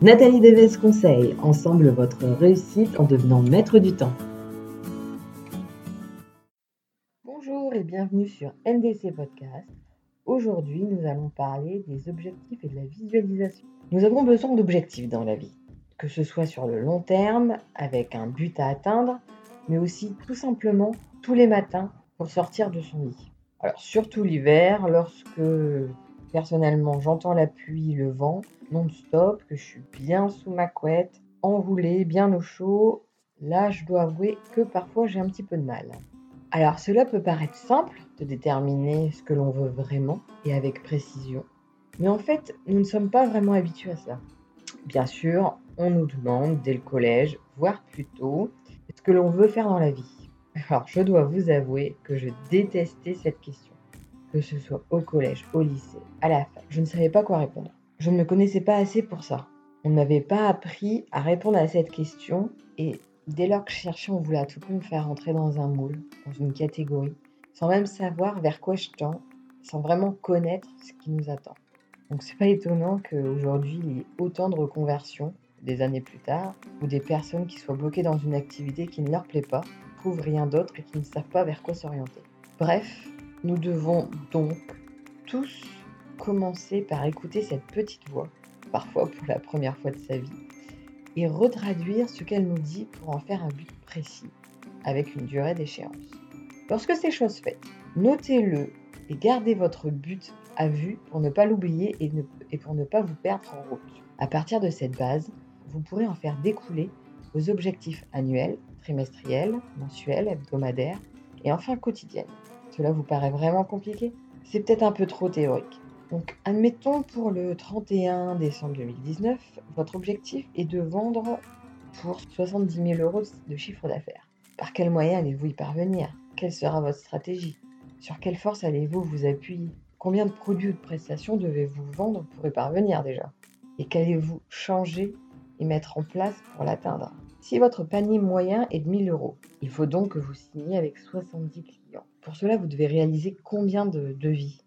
Nathalie Deves conseille, ensemble votre réussite en devenant maître du temps. Bonjour et bienvenue sur NDC Podcast. Aujourd'hui, nous allons parler des objectifs et de la visualisation. Nous avons besoin d'objectifs dans la vie, que ce soit sur le long terme, avec un but à atteindre, mais aussi tout simplement tous les matins pour sortir de son lit. Alors surtout l'hiver, lorsque Personnellement, j'entends la pluie, le vent, non-stop, que je suis bien sous ma couette, enroulée, bien au chaud. Là, je dois avouer que parfois j'ai un petit peu de mal. Alors, cela peut paraître simple de déterminer ce que l'on veut vraiment et avec précision. Mais en fait, nous ne sommes pas vraiment habitués à ça. Bien sûr, on nous demande dès le collège, voire plus tôt, ce que l'on veut faire dans la vie. Alors, je dois vous avouer que je détestais cette question que ce soit au collège, au lycée, à la fac. Je ne savais pas quoi répondre. Je ne me connaissais pas assez pour ça. On ne m'avait pas appris à répondre à cette question et dès lors que je cherchais, on voulait à tout prix me faire rentrer dans un moule, dans une catégorie, sans même savoir vers quoi je tends, sans vraiment connaître ce qui nous attend. Donc c'est pas étonnant qu'aujourd'hui il y ait autant de reconversions des années plus tard, ou des personnes qui soient bloquées dans une activité qui ne leur plaît pas, trouvent rien d'autre et qui ne savent pas vers quoi s'orienter. Bref, nous devons donc tous commencer par écouter cette petite voix, parfois pour la première fois de sa vie, et retraduire ce qu'elle nous dit pour en faire un but précis, avec une durée d'échéance. Lorsque c'est chose faite, notez-le et gardez votre but à vue pour ne pas l'oublier et, pour ne pas vous perdre en route. À partir de cette base, vous pourrez en faire découler vos objectifs annuels, trimestriels, mensuels, hebdomadaires et enfin quotidiennes. Cela vous paraît vraiment compliqué C'est peut-être un peu trop théorique. Donc, admettons pour le 31 décembre 2019, votre objectif est de vendre pour 70 000 euros de chiffre d'affaires. Par quels moyens allez-vous y parvenir? Quelle sera votre stratégie? Sur quelle force allez-vous vous appuyer? Combien de produits ou de prestations devez-vous vendre pour y parvenir déjà? Et qu'allez-vous changer et mettre en place pour l'atteindre? Si votre panier moyen est de 1000 euros, il faut donc que vous signiez avec 70 clients. Pour cela, vous devez réaliser combien de devis.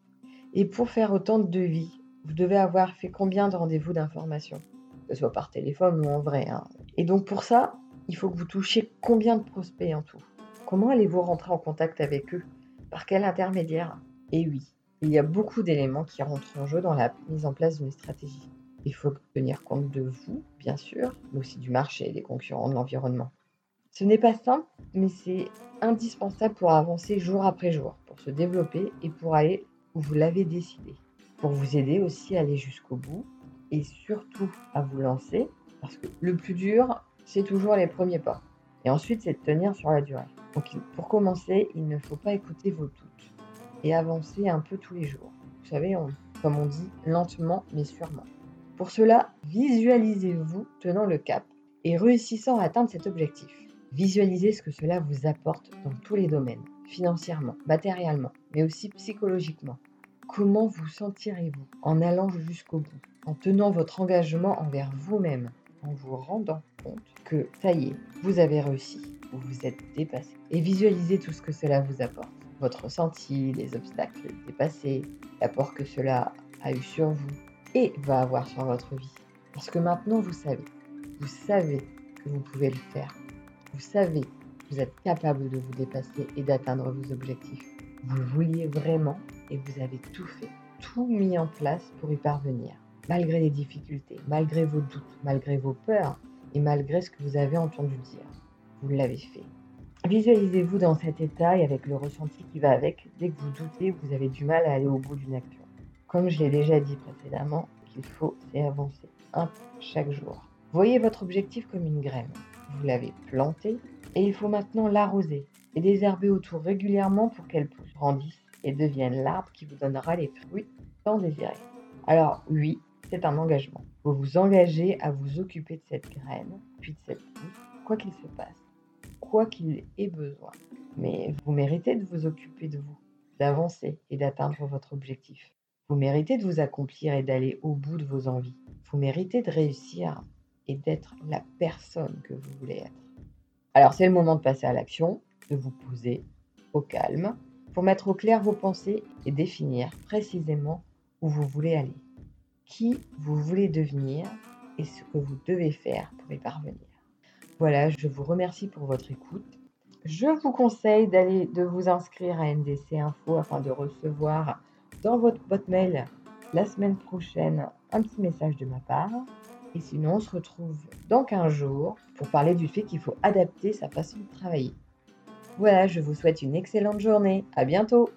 Et pour faire autant de devis, vous devez avoir fait combien de rendez-vous d'information, que ce soit par téléphone ou en vrai. Hein. Et donc pour ça, il faut que vous touchiez combien de prospects en tout? Comment allez-vous rentrer en contact avec eux? Par quel intermédiaire? Et oui, il y a beaucoup d'éléments qui rentrent en jeu dans la mise en place d'une stratégie. Il faut tenir compte de vous, bien sûr, mais aussi du marché, des concurrents, de l'environnement. Ce n'est pas simple, mais c'est indispensable pour avancer jour après jour, pour se développer et pour aller où vous l'avez décidé. Pour vous aider aussi à aller jusqu'au bout et surtout à vous lancer, parce que le plus dur, c'est toujours les premiers pas. Et ensuite, c'est de tenir sur la durée. Donc, pour commencer, il ne faut pas écouter vos doutes et avancer un peu tous les jours. Vous savez, comme on dit, lentement mais sûrement. Pour cela, visualisez-vous tenant le cap et réussissant à atteindre cet objectif. Visualisez ce que cela vous apporte dans tous les domaines, financièrement, matériellement, mais aussi psychologiquement. Comment vous sentirez-vous en allant jusqu'au bout, en tenant votre engagement envers vous-même, en vous rendant compte que ça y est, vous avez réussi, vous vous êtes dépassé. Et visualisez tout ce que cela vous apporte. Votre ressenti, les obstacles dépassés, l'apport que cela a eu sur vous et va avoir sur votre vie. Parce que maintenant, vous savez. Vous savez que vous pouvez le faire. Vous savez, vous êtes capable de vous dépasser et d'atteindre vos objectifs. Vous vouliez vraiment et vous avez tout fait, tout mis en place pour y parvenir. Malgré les difficultés, malgré vos doutes, malgré vos peurs et malgré ce que vous avez entendu dire. Vous l'avez fait. Visualisez-vous dans cet état et avec le ressenti qui va avec. Dès que vous doutez, vous avez du mal à aller au bout d'une action. Comme je l'ai déjà dit précédemment, qu'il faut, c'est avancer un chaque jour. Voyez votre objectif comme une graine vous l'avez plantée et il faut maintenant l'arroser et désherber autour régulièrement pour qu'elle pousse, grandisse et devienne l'arbre qui vous donnera les fruits tant désirés. Alors oui, c'est un engagement. Vous vous engagez à vous occuper de cette graine, puis de cette pousse, quoi qu'il se passe, quoi qu'il ait besoin. Mais vous méritez de vous occuper de vous, d'avancer et d'atteindre votre objectif. Vous méritez de vous accomplir et d'aller au bout de vos envies. Vous méritez de réussir et d'être la personne que vous voulez être. Alors c'est le moment de passer à l'action, de vous poser au calme pour mettre au clair vos pensées et définir précisément où vous voulez aller, qui vous voulez devenir et ce que vous devez faire pour y parvenir. Voilà, je vous remercie pour votre écoute. Je vous conseille d'aller de vous inscrire à NDC Info afin de recevoir dans votre boîte mail la semaine prochaine un petit message de ma part. Et sinon, on se retrouve dans 15 jours pour parler du fait qu'il faut adapter sa façon de travailler. Voilà, je vous souhaite une excellente journée. À bientôt!